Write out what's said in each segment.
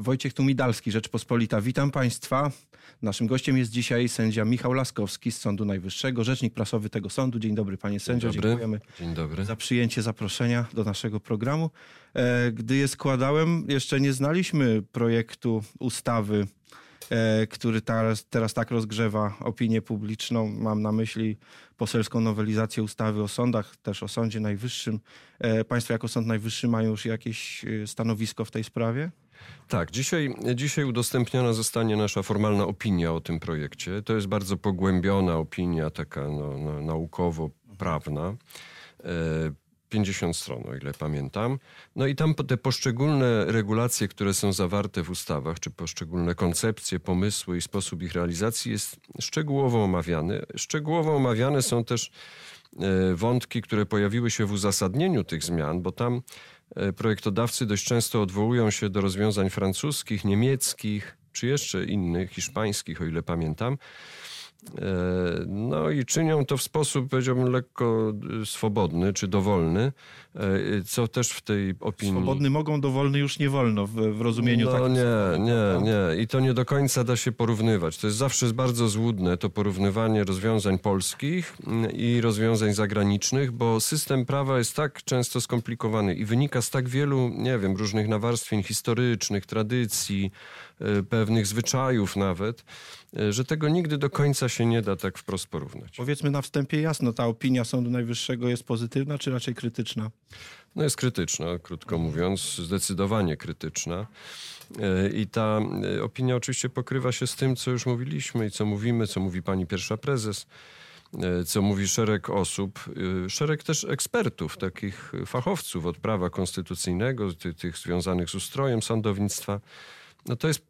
Wojciech Tumidalski, Rzeczpospolita. Witam Państwa. Naszym gościem jest dzisiaj sędzia Michał Laskowski z Sądu Najwyższego, rzecznik prasowy tego sądu. Dzień dobry panie sędzio, Dzień dobry. dziękujemy Dzień dobry. za przyjęcie zaproszenia do naszego programu. E, Gdy je składałem, jeszcze nie znaliśmy projektu ustawy, e, który teraz, teraz tak rozgrzewa opinię publiczną. Mam na myśli poselską nowelizację ustawy o sądach, też o Sądzie Najwyższym. E, Państwo jako Sąd Najwyższy mają już jakieś stanowisko w tej sprawie? Tak, dzisiaj, dzisiaj udostępniona zostanie nasza formalna opinia o tym projekcie. To jest bardzo pogłębiona opinia, taka no, no, naukowo-prawna. E, 50 stron, o ile pamiętam. No i tam te poszczególne regulacje, które są zawarte w ustawach, czy poszczególne koncepcje, pomysły i sposób ich realizacji jest szczegółowo omawiany. Szczegółowo omawiane są też e, wątki, które pojawiły się w uzasadnieniu tych zmian, bo tam e, projektodawcy dość często odwołują się do rozwiązań francuskich, niemieckich, czy jeszcze innych, hiszpańskich, o ile pamiętam. E, No i czynią to w sposób, powiedziałbym, lekko y, swobodny czy dowolny, e, co też w tej opinii. Swobodny mogą, dowolny już nie wolno w, w rozumieniu No takim. nie, nie, nie. I to nie do końca da się porównywać. To jest zawsze bardzo złudne, to porównywanie rozwiązań polskich mm, i rozwiązań zagranicznych, bo system prawa jest tak często skomplikowany i wynika z tak wielu, nie wiem, różnych nawarstwień historycznych, tradycji, e, pewnych zwyczajów nawet, e, że tego nigdy do końca się nie da tak wprost porównać. Powiedzmy na wstępie jasno, ta opinia Sądu Najwyższego jest pozytywna czy raczej krytyczna? No jest krytyczna, krótko mówiąc, zdecydowanie krytyczna. E, I ta e, opinia oczywiście pokrywa się z tym, co już mówiliśmy i co mówimy, co mówi pani pierwsza prezes, e, co mówi szereg osób, e, szereg też ekspertów, takich fachowców od prawa konstytucyjnego, ty, tych związanych z ustrojem sądownictwa. No to jest,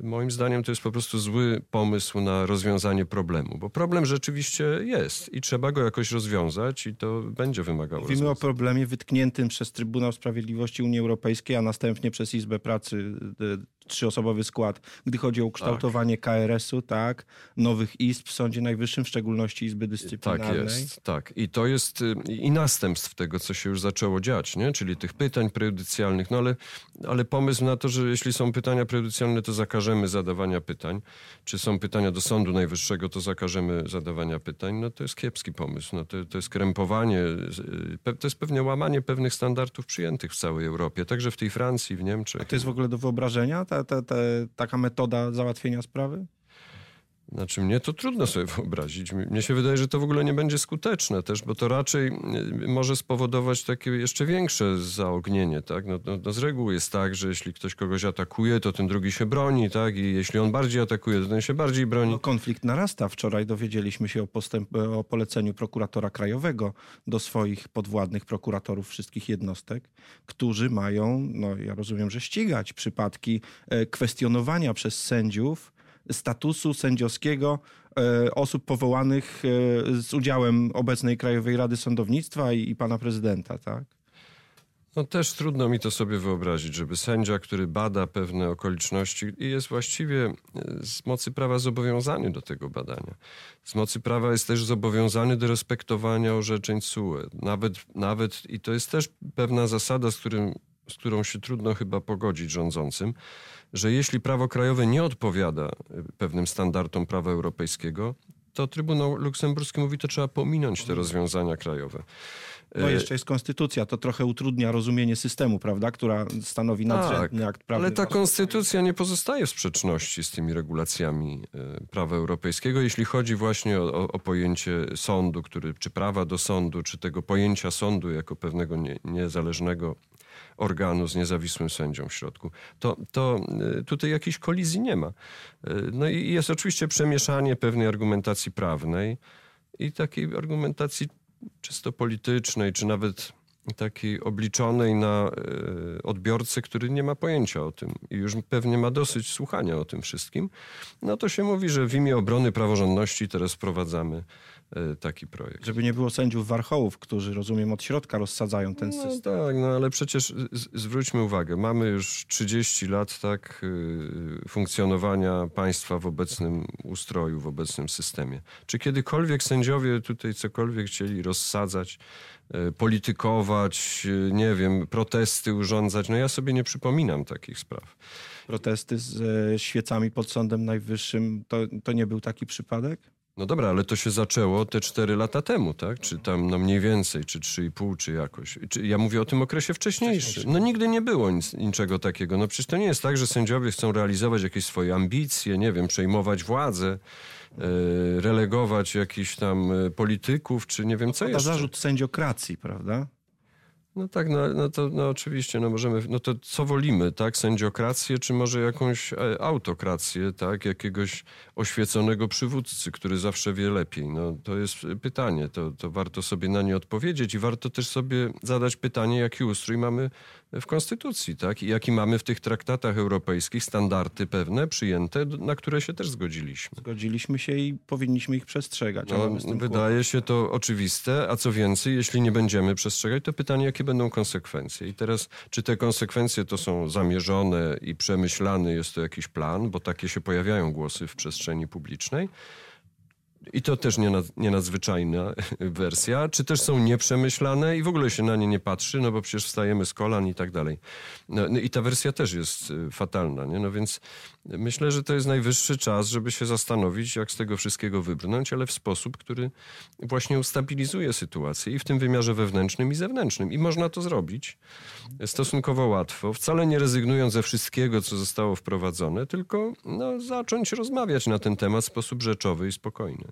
moim zdaniem, to jest po prostu zły pomysł na rozwiązanie problemu, bo problem rzeczywiście jest i trzeba go jakoś rozwiązać i to będzie wymagało Mówimy o problemie wytkniętym przez Trybunał Sprawiedliwości Unii Europejskiej, a następnie przez Izbę Pracy y, trzyosobowy skład, gdy chodzi o ukształtowanie KRS-u, tak, nowych izb w Sądzie Najwyższym, w szczególności Izby Dyscyplinarnej. Tak jest, tak. I to jest y, i następstw tego, co się już zaczęło dziać, nie? czyli tych pytań prejudycjalnych. No ale, ale pomysł na to, że jeśli są pytania prejudycjalne, to zakażemy zadawania pytań. Czy są pytania do Sądu Najwyższego, to zakażemy zadawania pytań. No to jest kiepski pomysł. No to, to jest krępowanie, y, to jest pewnie łamanie pewnych standardów przyjętych w całej Europie, także w tej Francji, w Niemczech. To jest w ogóle do wyobrażenia, ta, ta, ta, taka metoda załatwienia sprawy? Znaczy mnie to trudno sobie wyobrazić. Mnie się wydaje, że to w ogóle nie będzie skuteczne też, bo to raczej y, może spowodować takie jeszcze większe zaognienie, tak? No, no, no z reguły jest tak, że jeśli ktoś kogoś atakuje, to ten drugi się broni, tak? I jeśli on bardziej atakuje, to ten się bardziej broni. No, konflikt narasta. Wczoraj dowiedzieliśmy się o, postęp, o poleceniu prokuratora krajowego do swoich podwładnych prokuratorów wszystkich jednostek, którzy mają, no ja rozumiem, że ścigać przypadki e, kwestionowania przez sędziów statusu sędziowskiego e, osób powołanych e, z udziałem obecnej Krajowej Rady Sądownictwa i, i pana prezydenta, tak? No też trudno mi to sobie wyobrazić, żeby sędzia, który bada pewne okoliczności i jest właściwie e, z mocy prawa zobowiązany do tego badania. Z mocy prawa jest też zobowiązany do respektowania orzeczeń CUE. Nawet, nawet i to jest też pewna zasada, z, którym, z którą się trudno chyba pogodzić rządzącym, że jeśli prawo krajowe nie odpowiada e, pewnym standardom prawa europejskiego, to Trybunał Luksemburski mówi, to trzeba pominąć te rozwiązania krajowe. No E, jeszcze jest konstytucja, to trochę utrudnia rozumienie systemu, prawda, która stanowi nadrzędny akt prawny. Tak, ale ta konstytucja nie pozostaje w sprzeczności z tymi regulacjami e, prawa europejskiego, jeśli chodzi właśnie o, o, o pojęcie sądu, który, czy prawa do sądu, czy tego pojęcia sądu jako pewnego nie, niezależnego organu z niezawisłym sędzią w środku, to, to e, tutaj jakiejś kolizji nie ma. E, No i jest oczywiście przemieszanie pewnej argumentacji prawnej i takiej argumentacji czysto politycznej, czy nawet takiej obliczonej na e, odbiorcę, który nie ma pojęcia o tym i już pewnie ma dosyć słuchania o tym wszystkim, no to się mówi, że w imię obrony praworządności teraz wprowadzamy taki projekt. Żeby nie było sędziów warchołów, którzy, rozumiem, od środka rozsadzają ten No system. tak, no ale przecież zwróćmy uwagę, mamy już 30 lat tak y, funkcjonowania państwa w obecnym ustroju, w obecnym systemie. Czy kiedykolwiek sędziowie tutaj cokolwiek chcieli rozsadzać e, politykować, e, nie wiem, protesty urządzać. No ja sobie nie przypominam takich spraw. Protesty z e, świecami pod Sądem Najwyższym, to, to nie był taki przypadek? No dobra, ale to się zaczęło te 4 lata temu, tak? Czy tam no mniej więcej, czy 3,5, czy jakoś. Czy, ja mówię o tym okresie wcześniejszym. No nigdy nie było nic, niczego takiego. No przecież to nie jest tak, że sędziowie chcą realizować jakieś swoje ambicje, nie wiem, przejmować władzę, e, relegować jakichś tam e, polityków, czy nie wiem co To jeszcze. zarzut sędziokracji, prawda? No tak, no, no to no oczywiście, no możemy, no to co wolimy, tak? Sędziokrację, czy może jakąś e, autokrację, tak? Jakiegoś oświeconego przywódcy, który zawsze wie lepiej. No to jest pytanie, to, to warto sobie na nie odpowiedzieć i warto też sobie zadać pytanie, jaki ustrój mamy w Konstytucji, tak? I jaki mamy w tych traktatach europejskich standardy pewne przyjęte, na które się też zgodziliśmy. Zgodziliśmy się i powinniśmy ich przestrzegać. No, wydaje się to oczywiste, a co więcej, jeśli nie będziemy przestrzegać, to pytanie, jakie będą konsekwencje. I teraz, czy te konsekwencje to są zamierzone i przemyślane, jest to jakiś plan, bo takie się pojawiają głosy w przestrzeni publicznej. I to też nie, nad, nie nadzwyczajna wersja, czy też są nieprzemyślane i w ogóle się na nie nie patrzy, no bo przecież wstajemy z kolan i tak dalej. No, no i ta wersja też jest y, fatalna, nie? No więc myślę, że to jest najwyższy czas, żeby się zastanowić, jak z tego wszystkiego wybrnąć, ale w sposób, który właśnie ustabilizuje sytuację i w tym wymiarze wewnętrznym i zewnętrznym. I można to zrobić stosunkowo łatwo, wcale nie rezygnując ze wszystkiego, co zostało wprowadzone, tylko no, zacząć rozmawiać na ten temat w sposób rzeczowy i spokojny.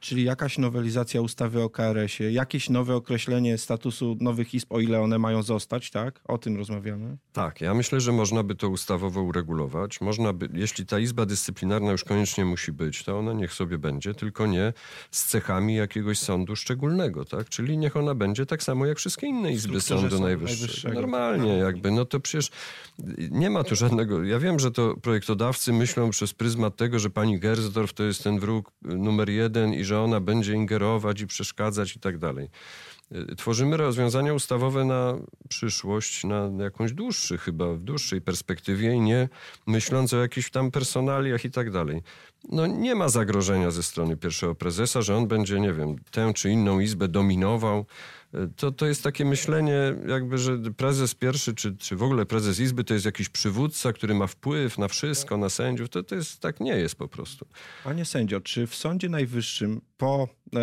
Czyli jakaś nowelizacja ustawy o KRS-ie, jakieś nowe określenie statusu nowych izb, o ile one mają zostać, tak? O tym rozmawiamy. Tak, ja myślę, że można by to ustawowo uregulować. Można by, jeśli ta izba dyscyplinarna już koniecznie musi być, to ona niech sobie będzie, tylko nie z cechami jakiegoś sądu szczególnego, tak? Czyli niech ona będzie tak samo jak wszystkie inne izby Sądu Sądu Najwyższego. Najwyższego. Normalnie jakby, no to przecież nie ma tu żadnego... Ja wiem, że to projektodawcy myślą przez pryzmat tego, że pani Gersdorf to jest ten wróg numer jeden i że ona będzie ingerować i przeszkadzać i tak dalej. Y, Tworzymy rozwiązania ustawowe na przyszłość, na jakąś dłuższy chyba, w dłuższej perspektywie i nie myśląc o jakichś tam personaliach i tak dalej. No nie ma zagrożenia ze strony pierwszego prezesa, że on będzie, nie wiem, tę czy inną izbę dominował. To, to jest takie myślenie, jakby, że prezes pierwszy, czy, czy w ogóle prezes izby to jest jakiś przywódca, który ma wpływ na wszystko, na sędziów. To, to jest, tak nie jest po prostu. Panie sędzio, czy w Sądzie Najwyższym po e,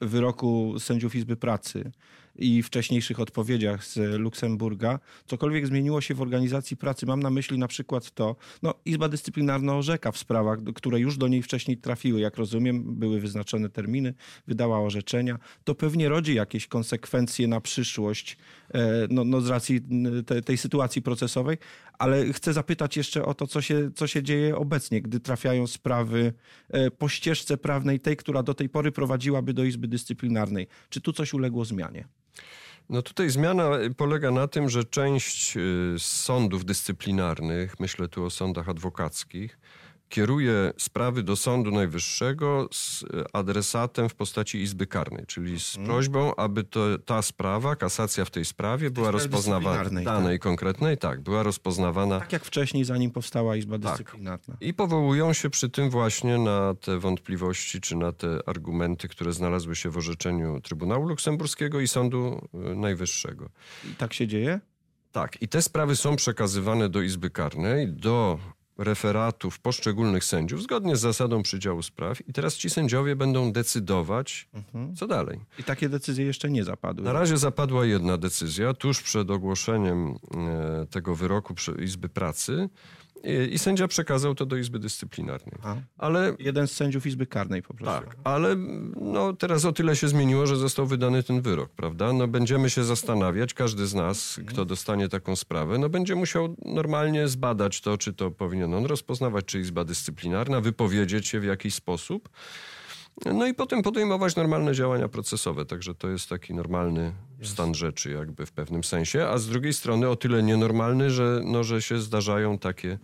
wyroku sędziów Izby Pracy i wcześniejszych odpowiedziach z Luksemburga cokolwiek zmieniło się w organizacji pracy? Mam na myśli na przykład to, no Izba Dyscyplinarna orzeka w sprawach, które już do niej wcześniej trafiły. Jak rozumiem, były wyznaczone terminy, wydała orzeczenia. To pewnie rodzi jakieś konsekwencje na przyszłość e, no, no z racji te, tej sytuacji procesowej, ale chcę zapytać jeszcze o to, co się, co się dzieje obecnie, gdy trafiają sprawy e, po ścieżce prawnej tej, która do tej pory prowadziłaby do Izby Dyscyplinarnej. Czy tu coś uległo zmianie? No tutaj zmiana polega na tym, że część y, sądów dyscyplinarnych, myślę tu o sądach adwokackich, kieruje sprawy do Sądu Najwyższego z y, adresatem w postaci Izby Karnej, czyli z prośbą, aby to, ta sprawa, kasacja w tej sprawie była rozpoznawana, dyscyplinarnej, danej konkretnej, tak, była rozpoznawana Tak jak wcześniej, zanim powstała Izba Dyscyplinarna. i powołują się przy tym właśnie na te wątpliwości, czy na te argumenty, które znalazły się w orzeczeniu Trybunału Luksemburskiego i Sądu y, Najwyższego. I tak się dzieje? Tak, i te sprawy są przekazywane do Izby Karnej, do referatów poszczególnych sędziów, zgodnie z zasadą przydziału spraw. I teraz ci sędziowie będą decydować, co dalej. I takie decyzje jeszcze nie zapadły. Na razie zapadła jedna decyzja, tuż przed ogłoszeniem e, tego wyroku Izby Pracy. I, sędzia przekazał to do Izby Dyscyplinarnej. Ale Jeden z sędziów Izby Karnej po prostu. tak, ale no, teraz o tyle się zmieniło, że został wydany ten wyrok, prawda? No, będziemy się zastanawiać, każdy z nas, kto dostanie taką sprawę, no, będzie musiał normalnie zbadać to, czy to powinien on rozpoznawać, czy Izba Dyscyplinarna, wypowiedzieć się w jakiś sposób. No i potem podejmować normalne działania procesowe. Także to jest taki normalny stan rzeczy, jakby w pewnym sensie. A z drugiej strony o tyle nienormalny, że, no, że się zdarzają takie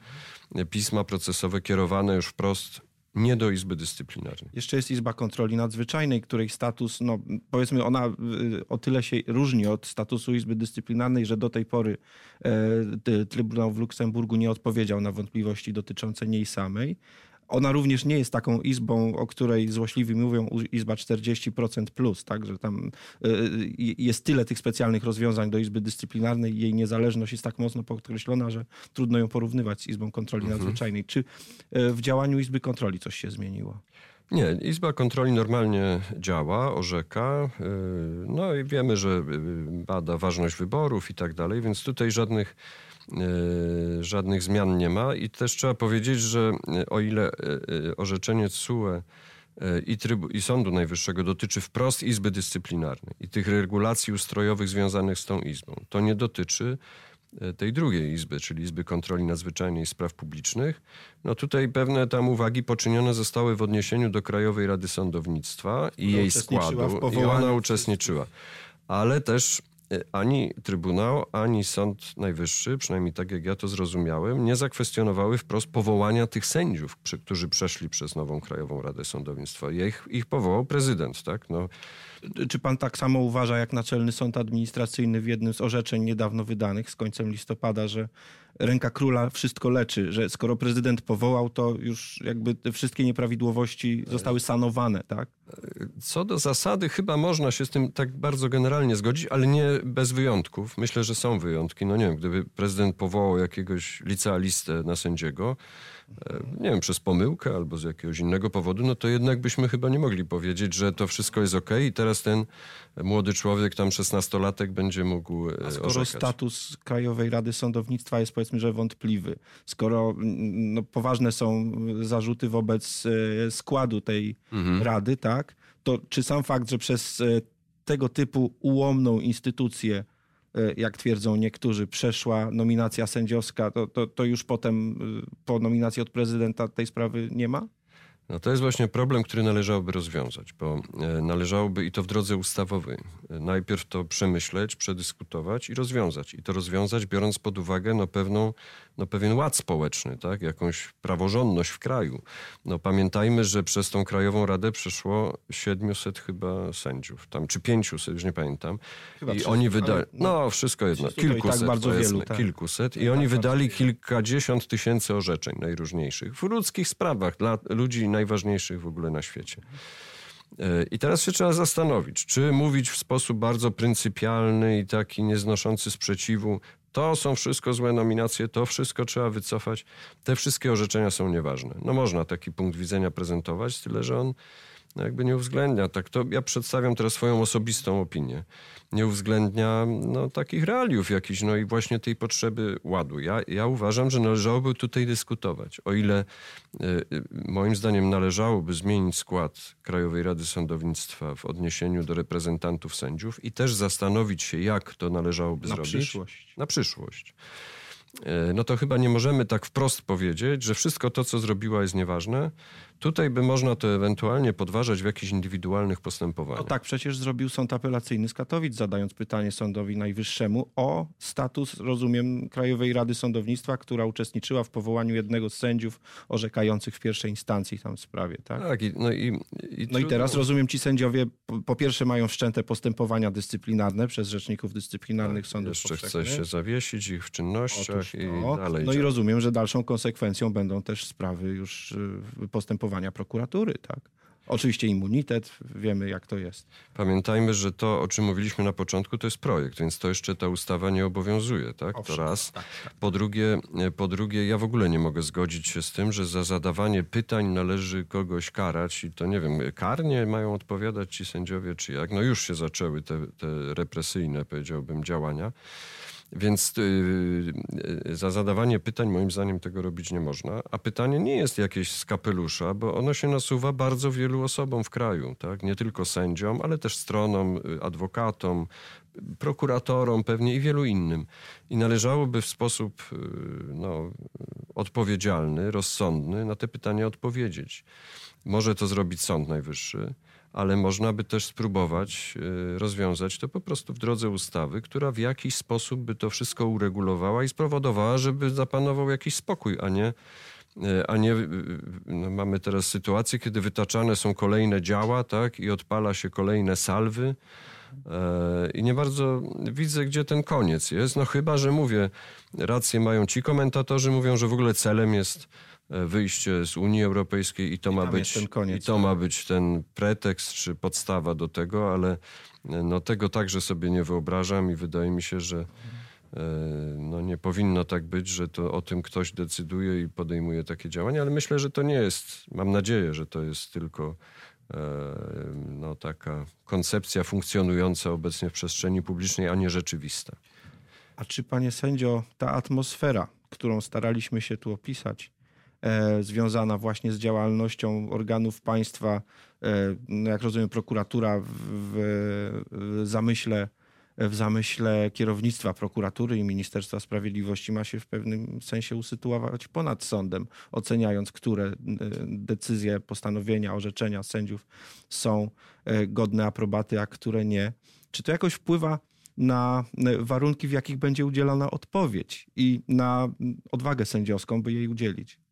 pisma procesowe kierowane już wprost nie do Izby Dyscyplinarnej. Jeszcze jest Izba Kontroli Nadzwyczajnej, której status, no powiedzmy, ona y, o tyle się różni od statusu Izby Dyscyplinarnej, że do tej pory e, Trybunał w Luksemburgu nie odpowiedział na wątpliwości dotyczące niej samej, ona również nie jest taką izbą, o której złośliwi mówią izba 40% plus, tak, że tam jest tyle tych specjalnych rozwiązań do izby dyscyplinarnej jej niezależność jest tak mocno podkreślona, że trudno ją porównywać z izbą kontroli mhm. nadzwyczajnej. Czy w działaniu izby kontroli coś się zmieniło? Nie, Izba Kontroli normalnie działa, orzeka. Y, no i wiemy, że y, bada ważność wyborów i tak dalej, więc tutaj żadnych, y, żadnych zmian nie ma. I też trzeba powiedzieć, że o ile orzeczenie CUE i, trybu, i Sądu Najwyższego dotyczy wprost Izby Dyscyplinarnej i tych regulacji ustrojowych związanych z tą Izbą, to nie dotyczy E, tej drugiej izby, czyli Izby Kontroli Nadzwyczajnej i Spraw Publicznych. No tutaj pewne tam uwagi poczynione zostały w odniesieniu do Krajowej Rady Sądownictwa i jej składu. I ona uczestniczyła. Ale też e, ani Trybunał, ani Sąd Najwyższy, przynajmniej tak jak ja to zrozumiałem, nie zakwestionowały wprost powołania tych sędziów, którzy przeszli przez nową Krajową Radę Sądownictwa. Ich, ich powołał prezydent, tak? No, czy pan tak samo uważa jak Naczelny Sąd Administracyjny w jednym z orzeczeń niedawno wydanych z końcem listopada, że ręka króla wszystko leczy, że skoro prezydent powołał, to już jakby te wszystkie nieprawidłowości zostały sanowane, tak? Co do zasady, chyba można się z tym tak bardzo generalnie zgodzić, ale nie bez wyjątków. Myślę, że są wyjątki. No nie wiem, gdyby prezydent powołał jakiegoś licealistę na sędziego, E, nie wiem, przez pomyłkę albo z jakiegoś innego powodu, no to jednak byśmy chyba nie mogli powiedzieć, że to wszystko jest ok i teraz ten młody człowiek, tam szesnastolatek będzie mógł e, A skoro orzekać. status Krajowej Rady Sądownictwa jest powiedzmy, że wątpliwy, skoro no, poważne są zarzuty wobec e, składu tej mhm. rady, tak, to czy sam fakt, że przez tego typu ułomną instytucję E, jak twierdzą niektórzy, przeszła nominacja sędziowska, to, to, to już potem e, po nominacji od prezydenta tej sprawy nie ma? No to jest właśnie problem, który należałoby rozwiązać, bo e, należałoby i to w drodze ustawowej najpierw to przemyśleć, przedyskutować i rozwiązać. I to rozwiązać biorąc pod uwagę no, pewną no, pewien ład społeczny, tak? jakąś praworządność w kraju. No, pamiętajmy, że przez tą Krajową Radę przeszło 700 chyba sędziów, tam, czy 500, już nie pamiętam. Chyba I oni wydali, no, no wszystko jedno, kilkuset, tak bardzo wielu, tak. kilkuset. I tak, oni wydali kilkadziesiąt tysięcy orzeczeń najróżniejszych w ludzkich sprawach, dla ludzi najważniejszych w ogóle na świecie. E, I teraz się trzeba zastanowić, czy mówić w sposób bardzo pryncypialny i taki nieznoszący sprzeciwu, to są wszystko złe nominacje, to wszystko trzeba wycofać. Te wszystkie orzeczenia są nieważne. No można taki punkt widzenia prezentować, tyle że on jakby nie uwzględnia. Tak to ja przedstawiam teraz swoją osobistą opinię. Nie uwzględnia no, takich realiów jakichś, no i właśnie tej potrzeby ładu. Ja, ja uważam, że należałoby tutaj dyskutować. O ile y, y, moim zdaniem należałoby zmienić skład Krajowej Rady Sądownictwa w odniesieniu do reprezentantów sędziów i też zastanowić się, jak to należałoby na zrobić. Przyszłość. Na przyszłość. E, no to chyba nie możemy tak wprost powiedzieć, że wszystko to, co zrobiła, jest nieważne. Tutaj by można to ewentualnie podważać w jakichś indywidualnych postępowaniach. No tak, przecież zrobił sąd apelacyjny z Katowic, zadając pytanie sądowi najwyższemu o status, rozumiem, Krajowej Rady Sądownictwa, która uczestniczyła w powołaniu jednego z sędziów orzekających w pierwszej instancji tam w sprawie. Tak, tak i, no, i, i, no i teraz rozumiem, ci sędziowie po, po, pierwsze mają wszczęte postępowania dyscyplinarne przez rzeczników dyscyplinarnych tak, sądów Jeszcze chce się zawiesić ich w czynnościach Otóż, i no, dalej. No i rozumiem, że dalszą konsekwencją będą też sprawy już y, prokuratury, tak? Oczywiście immunitet, wiemy jak to jest. Pamiętajmy, że to, o czym mówiliśmy na początku, to jest projekt, więc to jeszcze ta ustawa nie obowiązuje, tak? Owszem, to raz. Tak, tak. Po, drugie, po drugie, ja w ogóle nie mogę zgodzić się z tym, że za zadawanie pytań należy kogoś karać i to nie wiem, karnie mają odpowiadać ci sędziowie, czy jak. No już się zaczęły te, te represyjne, powiedziałbym, działania. Więc yy, za zadawanie pytań moim zdaniem tego robić nie można. A pytanie nie jest jakieś z kapelusza, bo ono się nasuwa bardzo wielu osobom w kraju. Tak? Nie tylko sędziom, ale też stronom, y, adwokatom, prokuratorom pewnie i wielu innym. I należałoby w sposób y, no, odpowiedzialny, rozsądny na te pytania odpowiedzieć. Może to zrobić Sąd Najwyższy ale można by też spróbować e, rozwiązać to po prostu w drodze ustawy, która w jakiś sposób by to wszystko uregulowała i spowodowała, żeby zapanował jakiś spokój, a nie e, a nie e, no mamy teraz sytuację, kiedy wytaczane są kolejne działa, tak, i odpala się kolejne salwy E, I nie bardzo widzę, gdzie ten koniec jest. No chyba, że mówię, rację mają ci komentatorzy, mówią, że w ogóle celem jest wyjście z Unii Europejskiej i to, I ma być, koniec, i to tak. ma być ten pretekst czy podstawa do tego, ale e, no, tego także sobie nie wyobrażam i wydaje mi się, że e, no, nie powinno tak być, że to o tym ktoś decyduje i podejmuje takie działania, ale myślę, że to nie jest, mam nadzieję, że to jest tylko e, no, taka koncepcja funkcjonująca obecnie w przestrzeni publicznej, a nie rzeczywista. A czy, panie sędzio, ta atmosfera, którą staraliśmy się tu opisać, e, związana właśnie z działalnością organów państwa, e, no jak rozumiem, prokuratura w, zamyśle w zamyśle kierownictwa prokuratury i Ministerstwa Sprawiedliwości ma się w pewnym sensie usytuować ponad sądem, oceniając, które e, decyzje, postanowienia, orzeczenia sędziów są e, godne aprobaty, a które nie. Czy to jakoś wpływa na e, warunki, w jakich będzie udzielana odpowiedź i na odwagę sędziowską, by jej udzielić?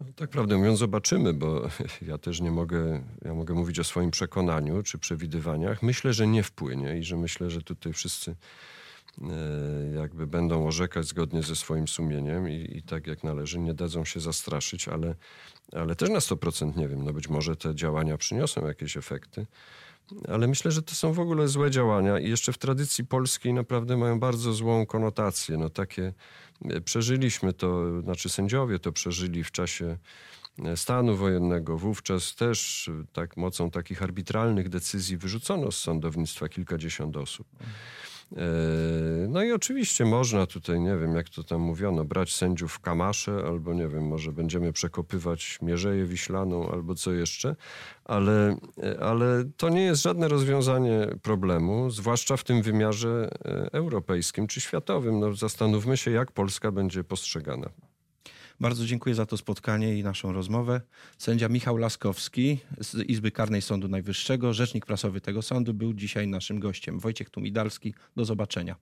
No, tak prawdę mówiąc, zobaczymy, bo ja też nie mogę, ja mogę mówić o swoim przekonaniu czy przewidywaniach. Myślę, że nie wpłynie i że myślę, że tutaj wszyscy e, jakby będą orzekać zgodnie ze swoim sumieniem i, i tak jak należy, nie dadzą się zastraszyć, ale, ale też na 100% nie wiem, no być może te działania przyniosą jakieś efekty. Ale myślę, że to są w ogóle złe działania i jeszcze w tradycji polskiej naprawdę mają bardzo złą konotację. No takie e, przeżyliśmy to, znaczy sędziowie to przeżyli w czasie e, stanu wojennego. Wówczas też e, tak mocą takich arbitralnych decyzji wyrzucono z sądownictwa kilkadziesiąt osób. E, No i oczywiście można tutaj, nie wiem, jak to tam mówiono, brać sędziów w kamasze, albo nie wiem, może będziemy przekopywać Mierzeję Wiślaną, albo co jeszcze, ale, e, ale to nie jest żadne rozwiązanie problemu, zwłaszcza w tym wymiarze e, europejskim czy światowym. No, zastanówmy się, jak Polska będzie postrzegana. Bardzo dziękuję za to spotkanie i naszą rozmowę. Sędzia Michał Laskowski z Izby Karnej Sądu Najwyższego, rzecznik prasowy tego sądu, był dzisiaj naszym gościem. Wojciech Tumidalski, do zobaczenia.